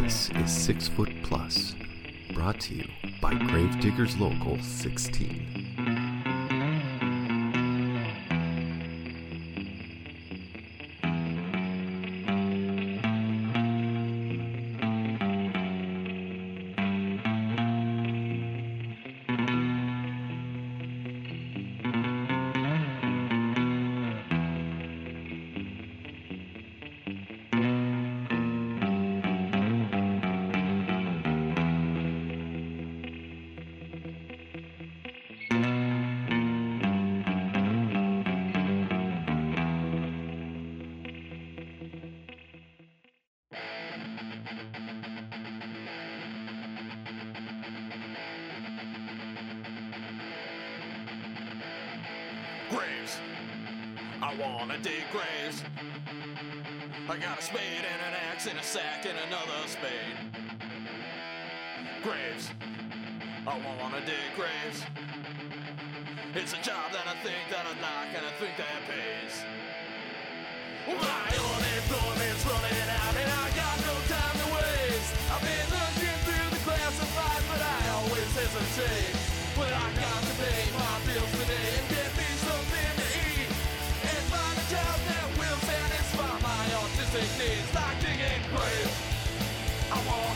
This is Six Foot Plus, brought to you by Gravediggers Local 16. music needs lacking in praise. I want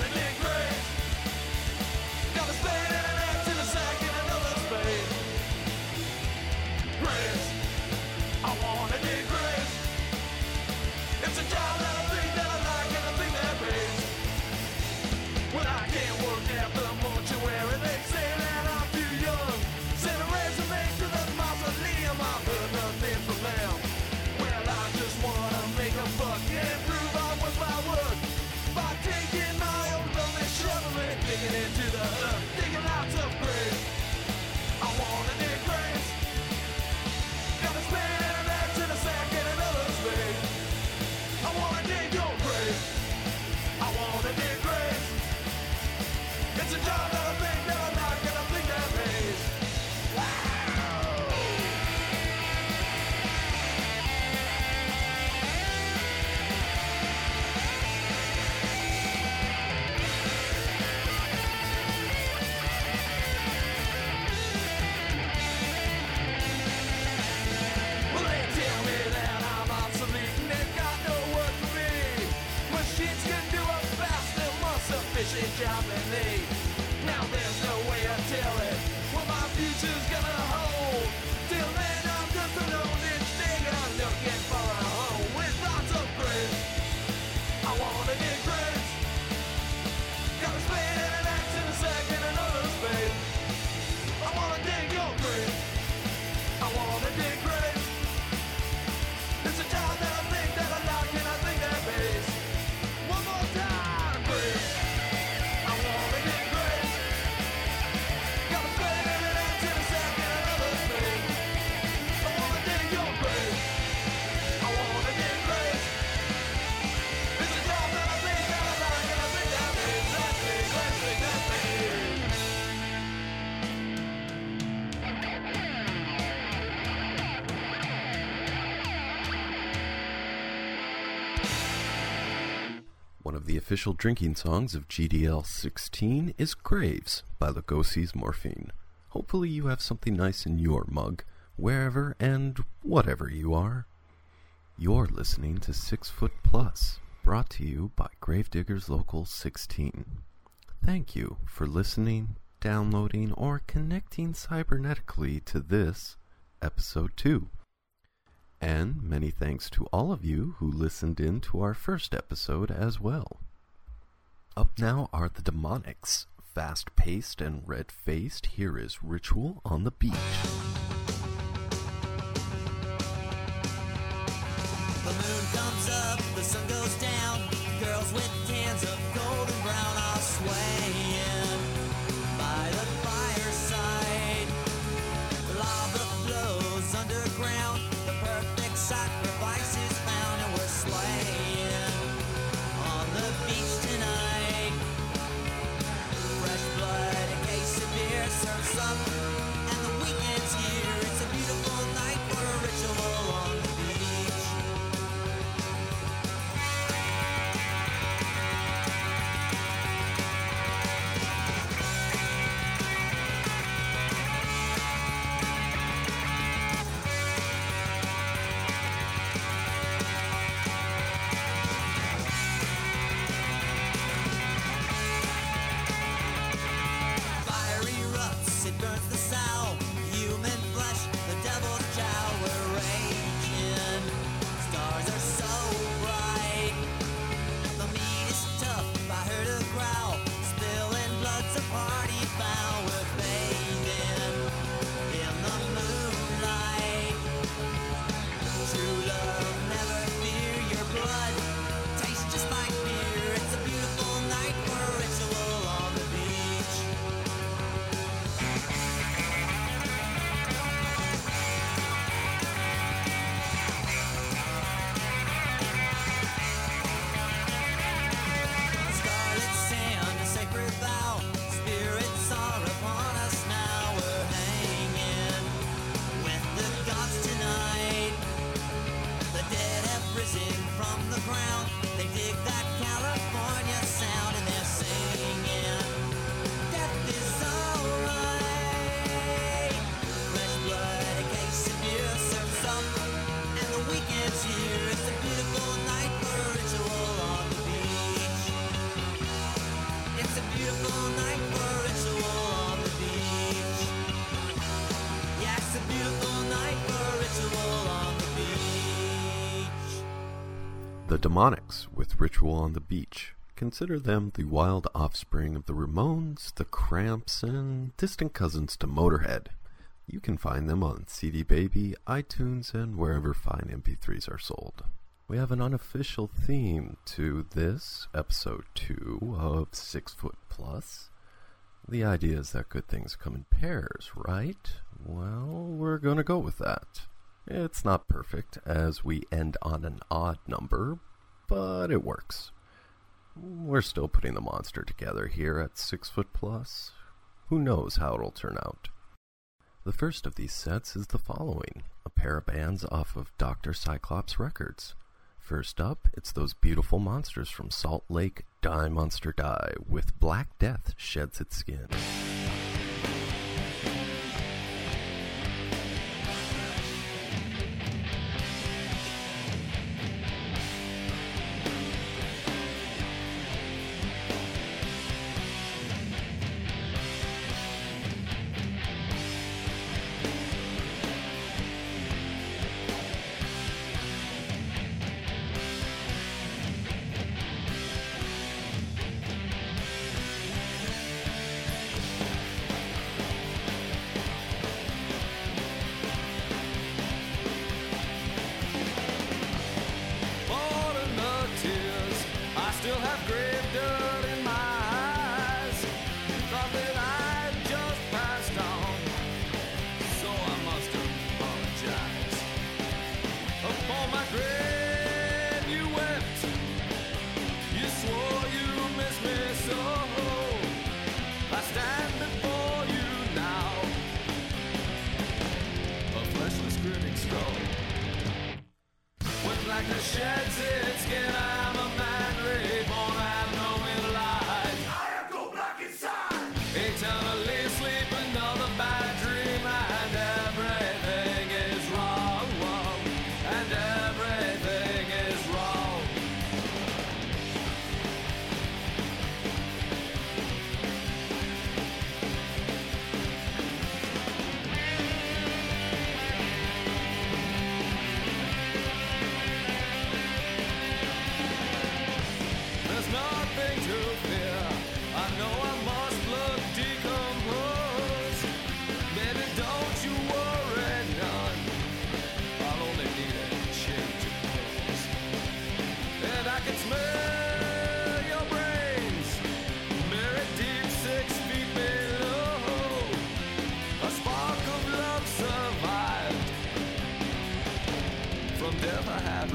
official drinking songs of GDL 16 is Graves by Lugosi's Morphine. Hopefully, you have something nice in your mug, wherever and whatever you are. You're listening to Six Foot Plus, brought to you by Gravediggers Local 16. Thank you for listening, downloading, or connecting cybernetically to this, Episode 2. And many thanks to all of you who listened in to our first episode as well. Up now are the demonics. Fast paced and red faced, here is Ritual on the Beach. Demonics with Ritual on the Beach. Consider them the wild offspring of the Ramones, the Cramps, and distant cousins to Motorhead. You can find them on CD Baby, iTunes, and wherever fine MP3s are sold. We have an unofficial theme to this, episode 2 of Six Foot Plus. The idea is that good things come in pairs, right? Well, we're gonna go with that. It's not perfect, as we end on an odd number, but it works. We're still putting the monster together here at Six Foot Plus. Who knows how it'll turn out? The first of these sets is the following a pair of bands off of Dr. Cyclops Records. First up, it's those beautiful monsters from Salt Lake, Die Monster Die, with Black Death Sheds Its Skin.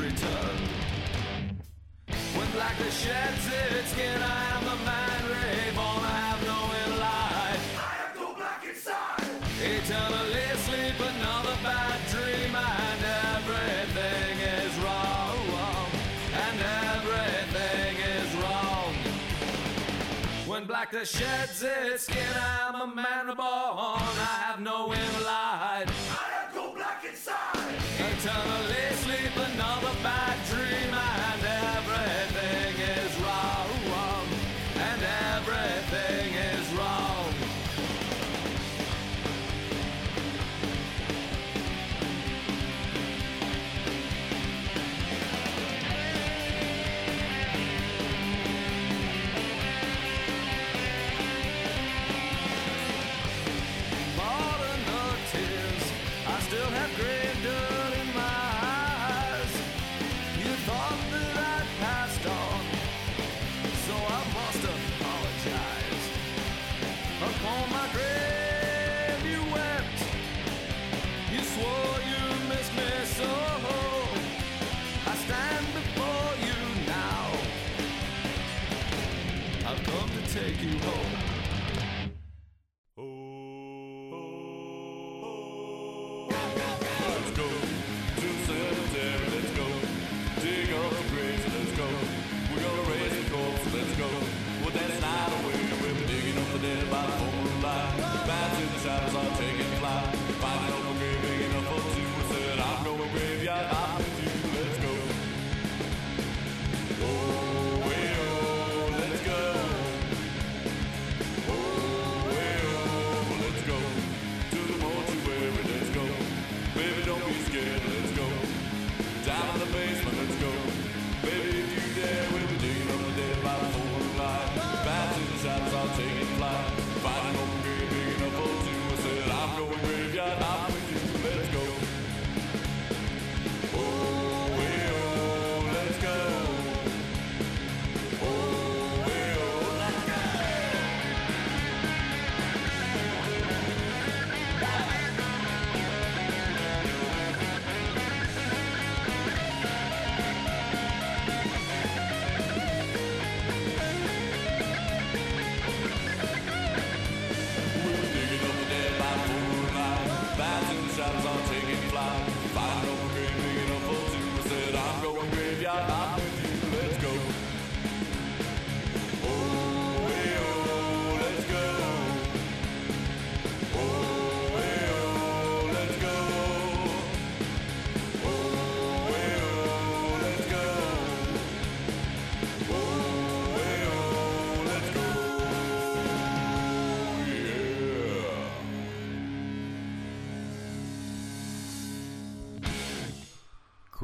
I returned. When blackness sheds its skin, I am the man reborn. I have no inner light. I am too black inside. Eternally asleep, another bad dream, and everything is wrong, and everything is wrong. When blackness sheds its skin, I am a man reborn. I have no inner light. I. Eternally sleep, another bad dream, and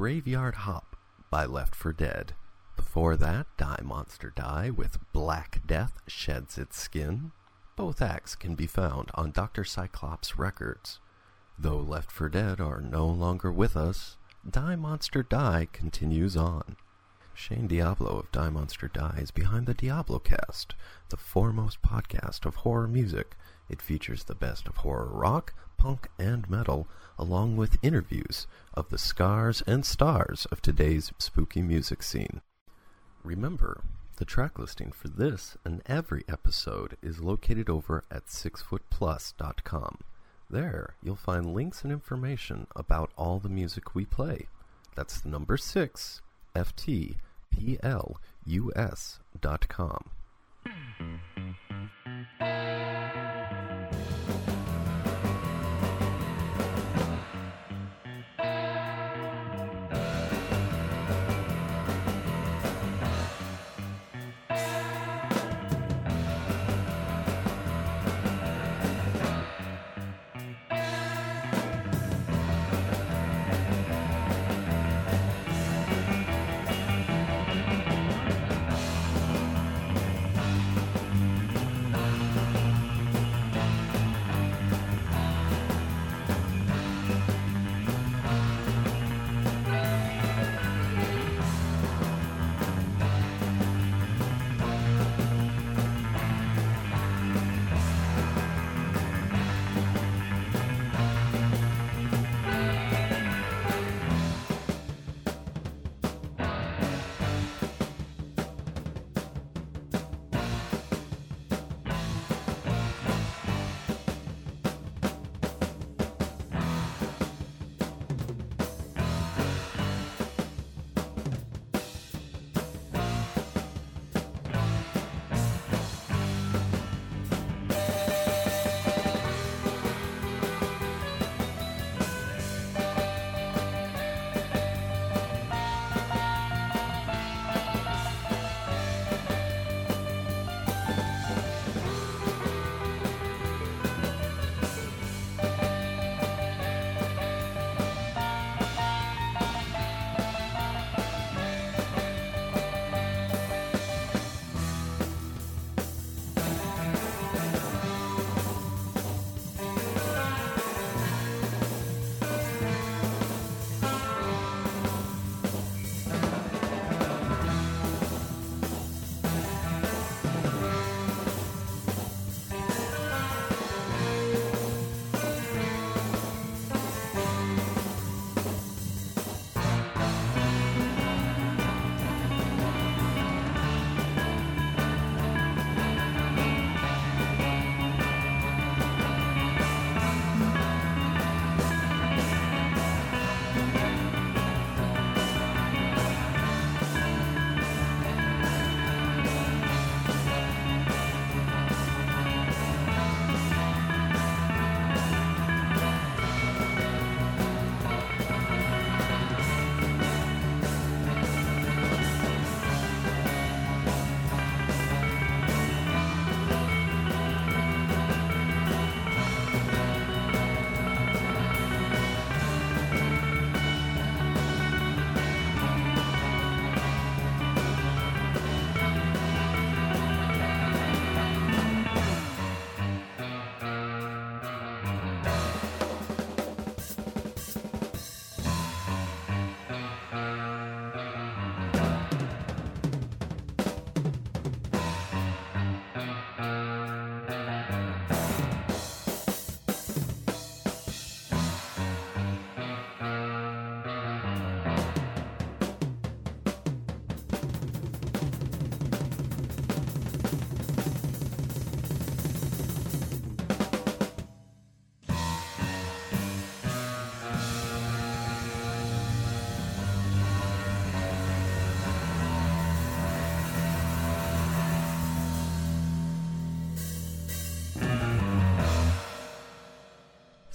Graveyard Hop by Left for Dead. Before that, Die Monster Die with Black Death Sheds Its Skin. Both acts can be found on Dr. Cyclops Records. Though Left for Dead are no longer with us, Die Monster Die continues on. Shane Diablo of Die Monster Die is behind the Diablo Cast, the foremost podcast of horror music. It features the best of horror rock, punk, and metal, along with interviews of the scars and stars of today's spooky music scene. Remember, the track listing for this and every episode is located over at sixfootplus.com. There, you'll find links and information about all the music we play. That's the number 6, ftplus.com.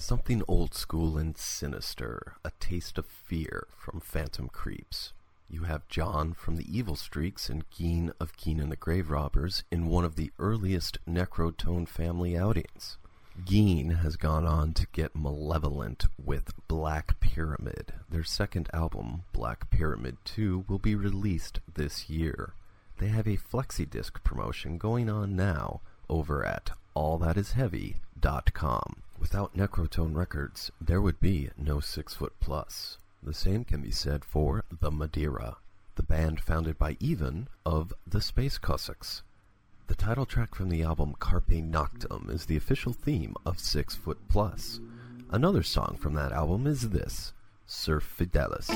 Something old school and sinister, a taste of fear from Phantom Creeps. You have John from the Evil Streaks and Gein of Gein and the Grave Robbers in one of the earliest Necrotone family outings. Gein has gone on to get malevolent with Black Pyramid. Their second album, Black Pyramid 2, will be released this year. They have a flexi disc promotion going on now over at allthatisheavy.com. Without Necrotone Records, there would be no Six Foot Plus. The same can be said for The Madeira, the band founded by Even of the Space Cossacks. The title track from the album Carpe Noctem is the official theme of Six Foot Plus. Another song from that album is this, Surf Fidelis.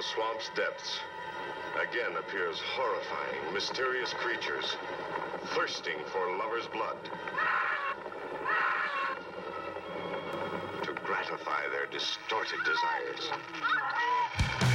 The swamp's depths, again appears horrifying, mysterious creatures, thirsting for lovers' blood. To gratify their distorted desires.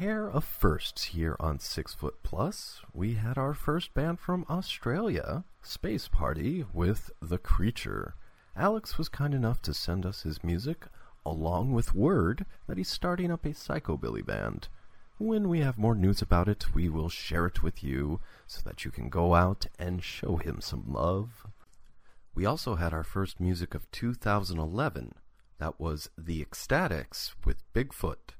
Pair of firsts here on Six Foot Plus. We had our first band from Australia, Space Party, with The Creature. Alex was kind enough to send us his music, along with word that he's starting up a psychobilly band. When we have more news about it, we will share it with you so that you can go out and show him some love. We also had our first music of 2011. That was The Ecstatics with Bigfoot.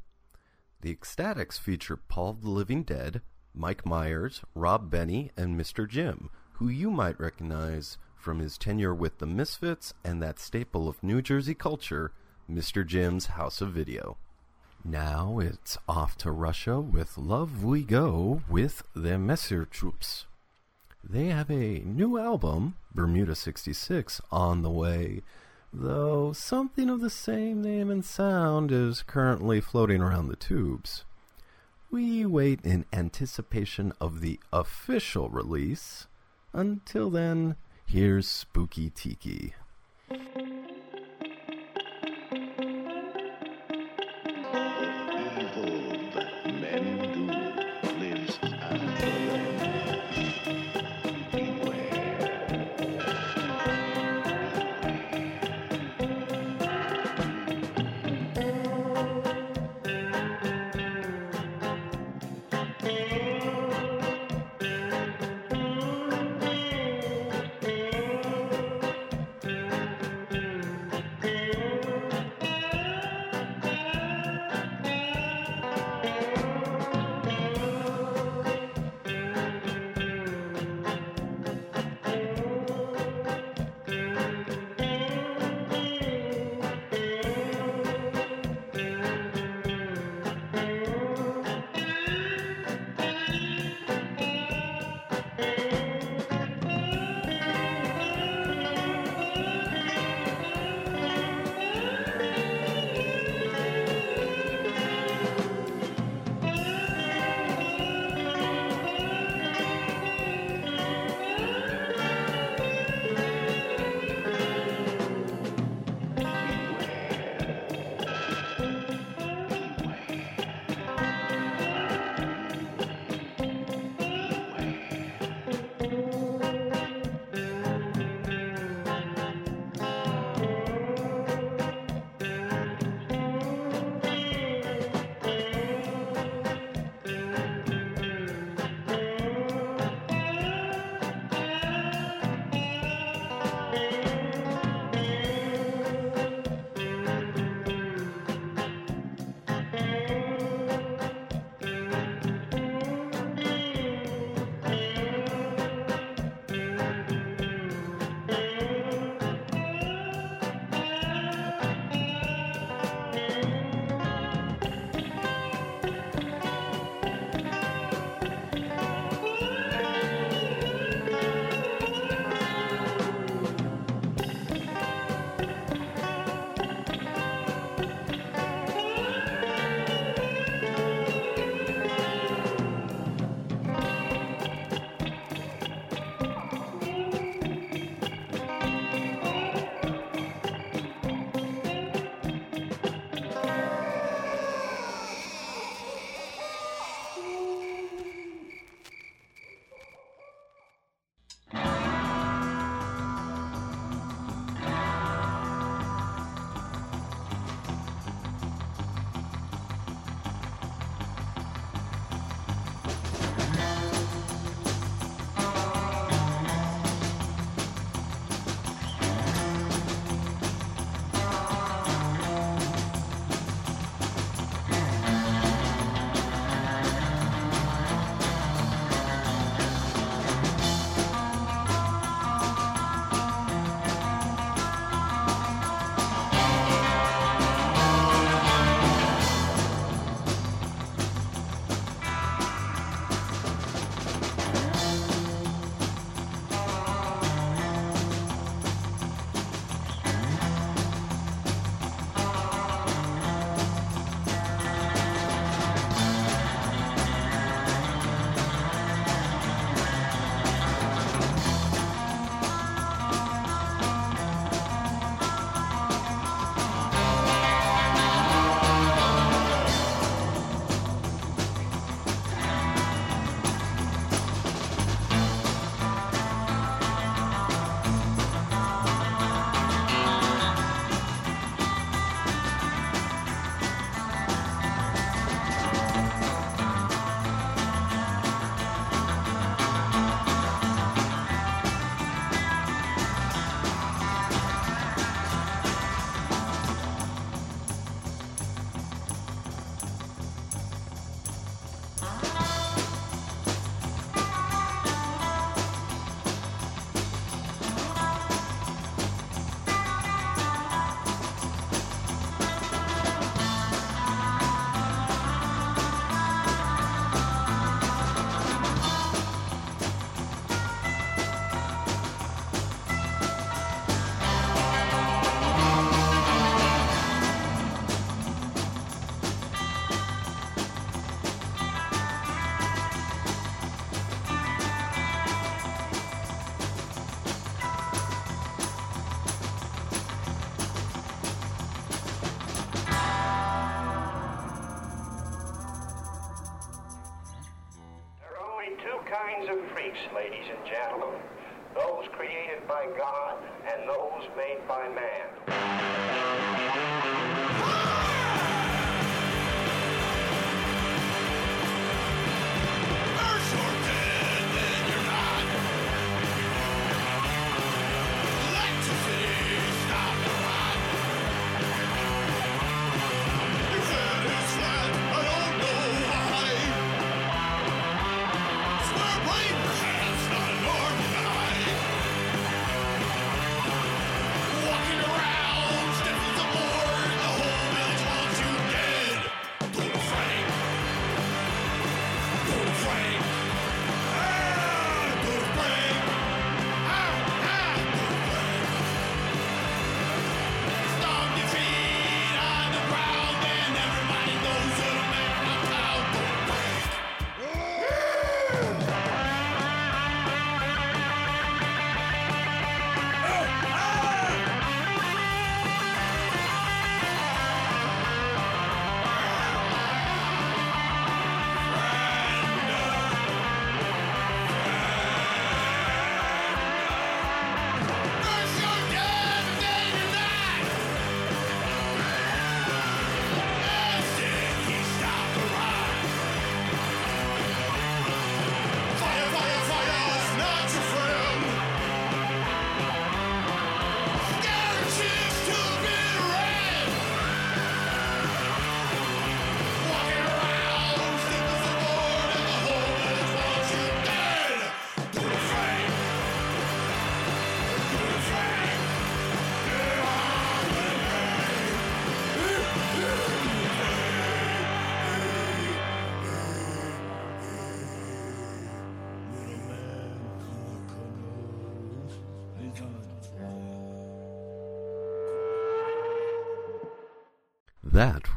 The Ecstatics feature Paul the Living Dead, Mike Myers, Rob Benny, and Mr. Jim, who you might recognize from his tenure with the Misfits and that staple of New Jersey culture, Mr. Jim's House of Video. Now it's off to Russia with Love We Go with the Messer Chups. They have a new album, Bermuda 66, on the way, though something of the same name and sound is currently floating around the tubes. We wait in anticipation of the official release. Until then, here's Spooky Tiki.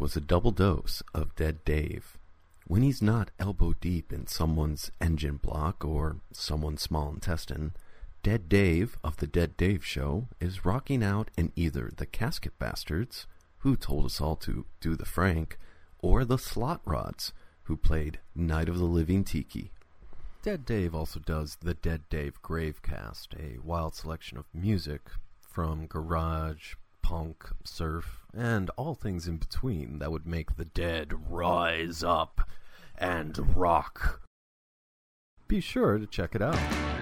Was a double dose of Dead Dave. When he's not elbow deep in someone's engine block or someone's small intestine, Dead Dave of the Dead Dave Show is rocking out in either the Casket Bastards, who told us all to do the Frank, or the Slot Rods, who played Night of the Living Tiki. Dead Dave also does the Dead Dave Gravecast, a wild selection of music from garage, punk, surf, and all things in between that would make the dead rise up and rock. Be sure to check it out.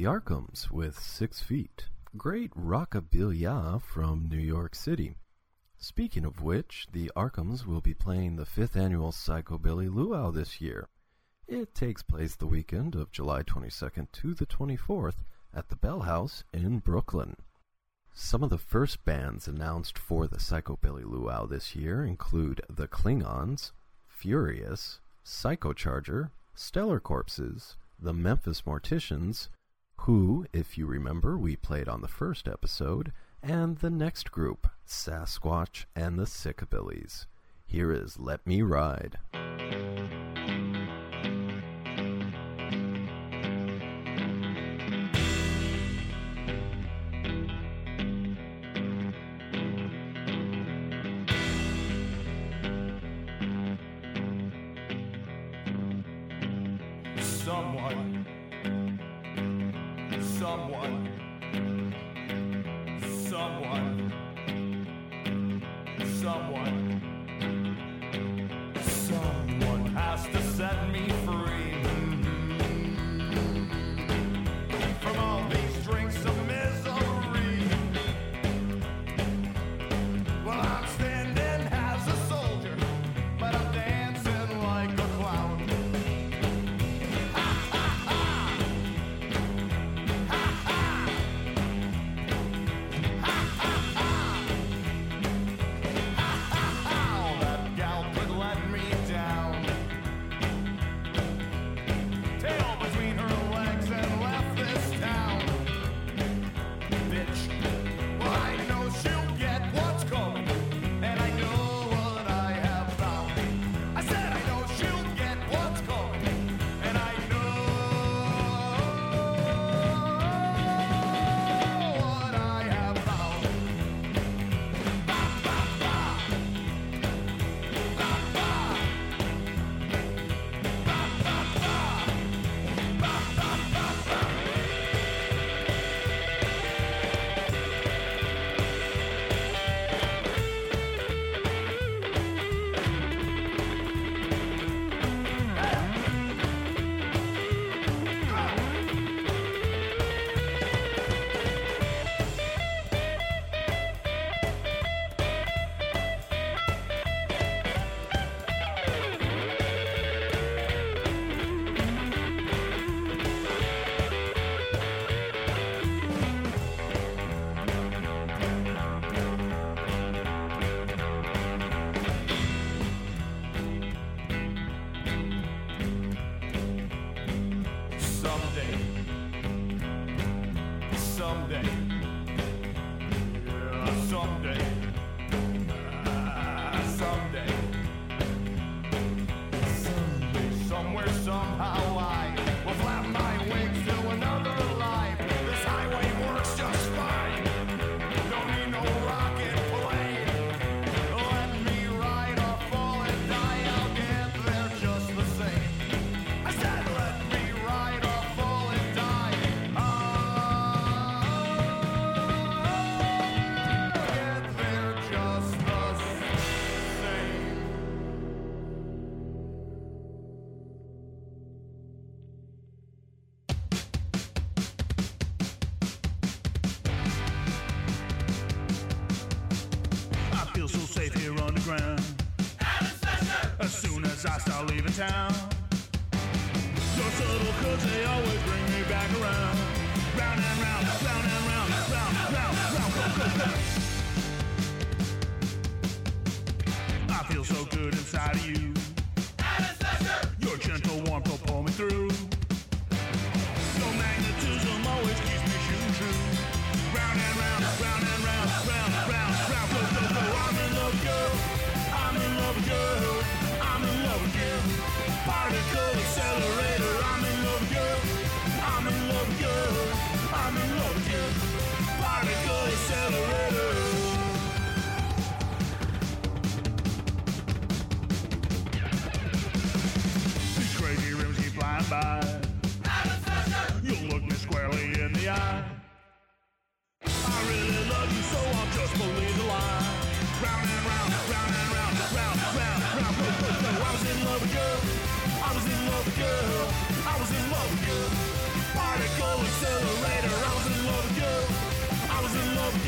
the Arkhams with Six Feet. Great rockabilia from New York City. Speaking of which, the Arkhams will be playing the 5th annual Psychobilly Luau this year. It takes place the weekend of July 22nd to the 24th at the Bell House in Brooklyn. Some of the first bands announced for the Psychobilly Luau this year include The Klingonz, Furious, Psychocharger, Stellar Corpses, The Memphis Morticians, who, if you remember, we played on the first episode, and the next group, Sasquatch and the Sickabillies. Here is Let Me Ride.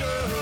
Girl.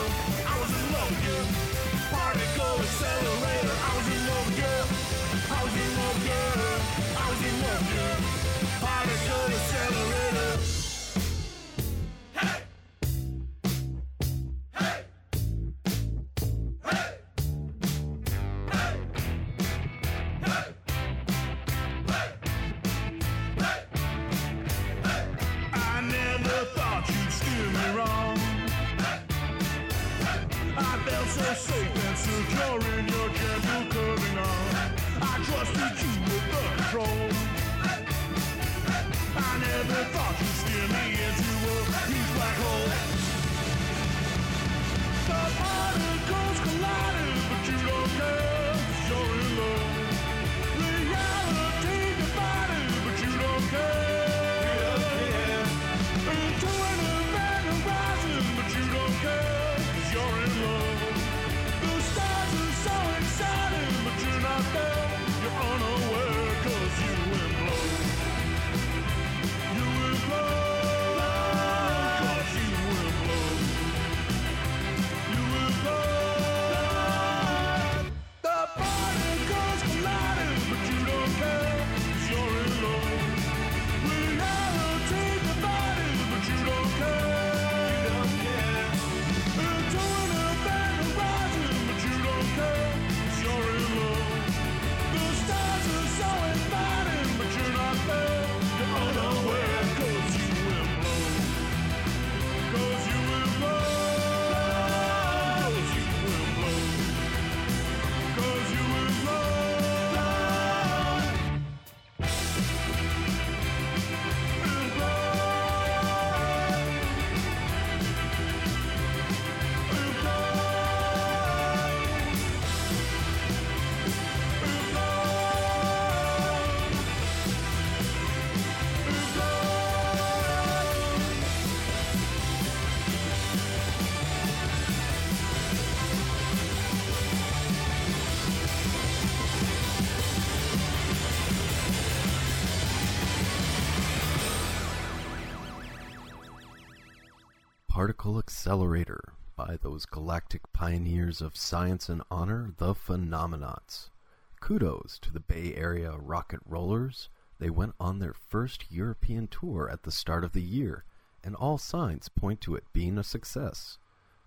Accelerator by those galactic pioneers of science and honor, the Phenomenauts. Kudos to the Bay Area Rocket Rollers. They went on their first European tour at the start of the year, and all signs point to it being a success.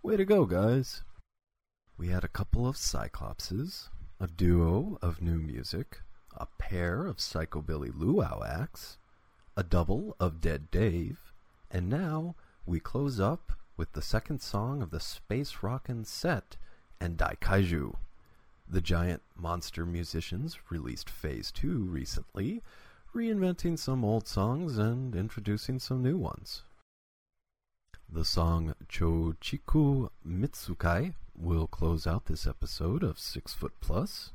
Way to go, guys! We had a couple of Cyclopses, a duo of new music, a pair of Psychobilly Luau acts, a double of Dead Dave, and now we close up with the second song of the Space Rockin' set and Daikaiju. The giant monster musicians released Phase 2 recently, reinventing some old songs and introducing some new ones. The song Chochiku Mitsukai will close out this episode of Six Foot Plus.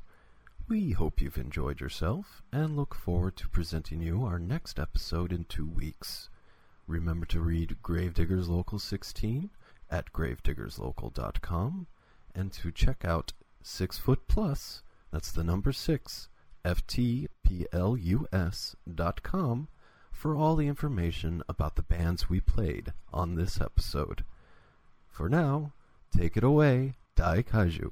We hope you've enjoyed yourself and look forward to presenting you our next episode in two weeks. Remember to read Gravediggers Local 16 at gravediggerslocal.com and to check out Six Foot Plus, that's the number six, ftplus dot com for all the information about the bands we played on this episode. For now, take it away, Daikaiju.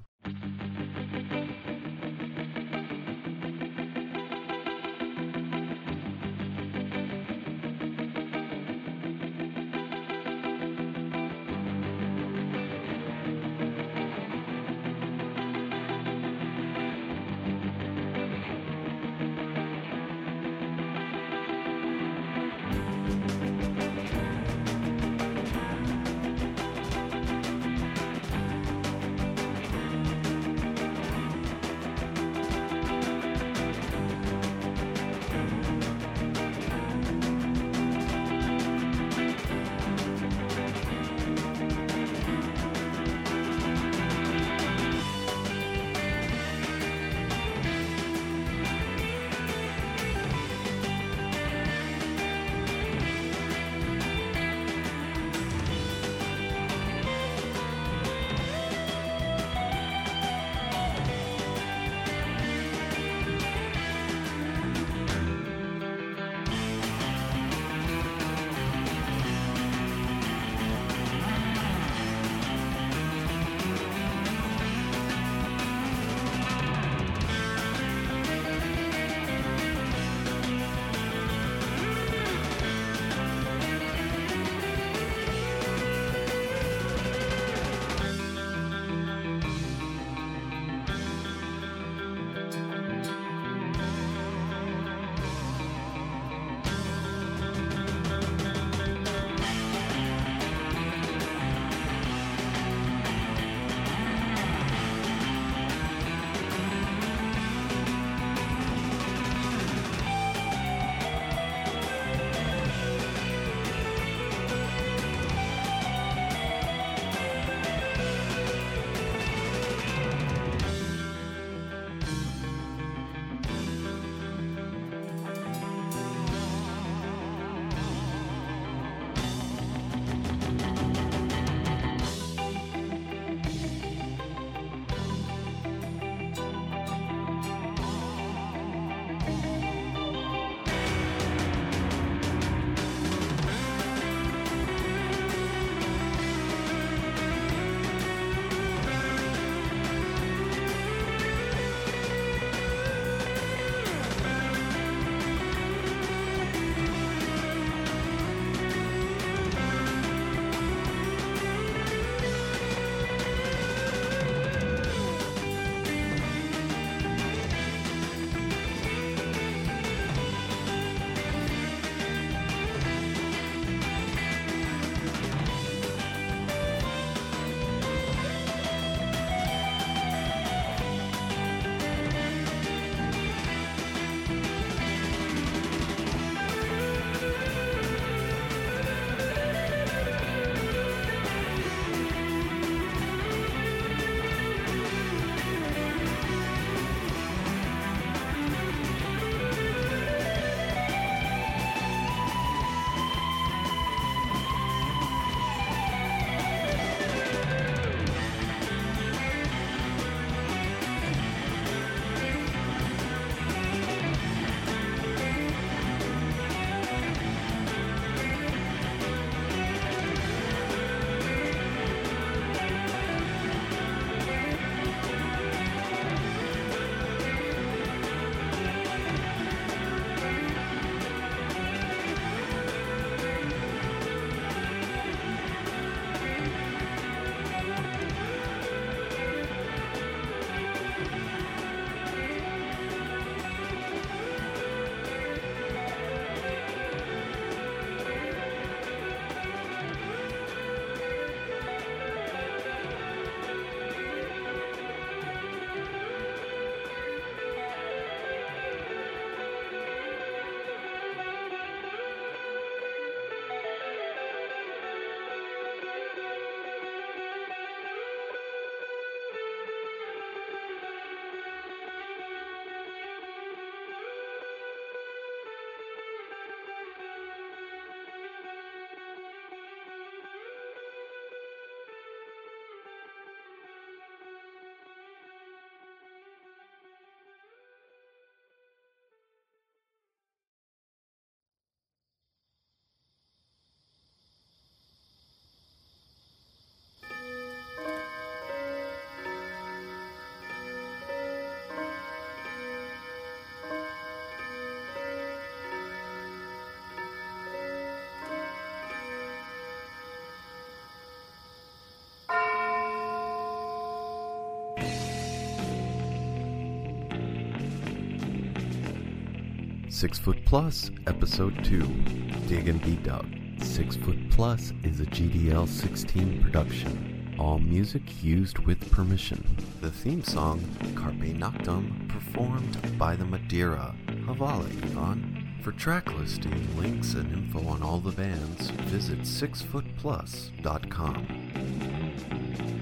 Six Foot Plus, Episode 2 Dig and Be Dug. Six Foot Plus is a GDL 16 production. All music used with permission. The theme song, Carpe Noctem, performed by the Madeira. Havala, Yvonne. For track listing, links, and info on all the bands, visit sixfootplus.com.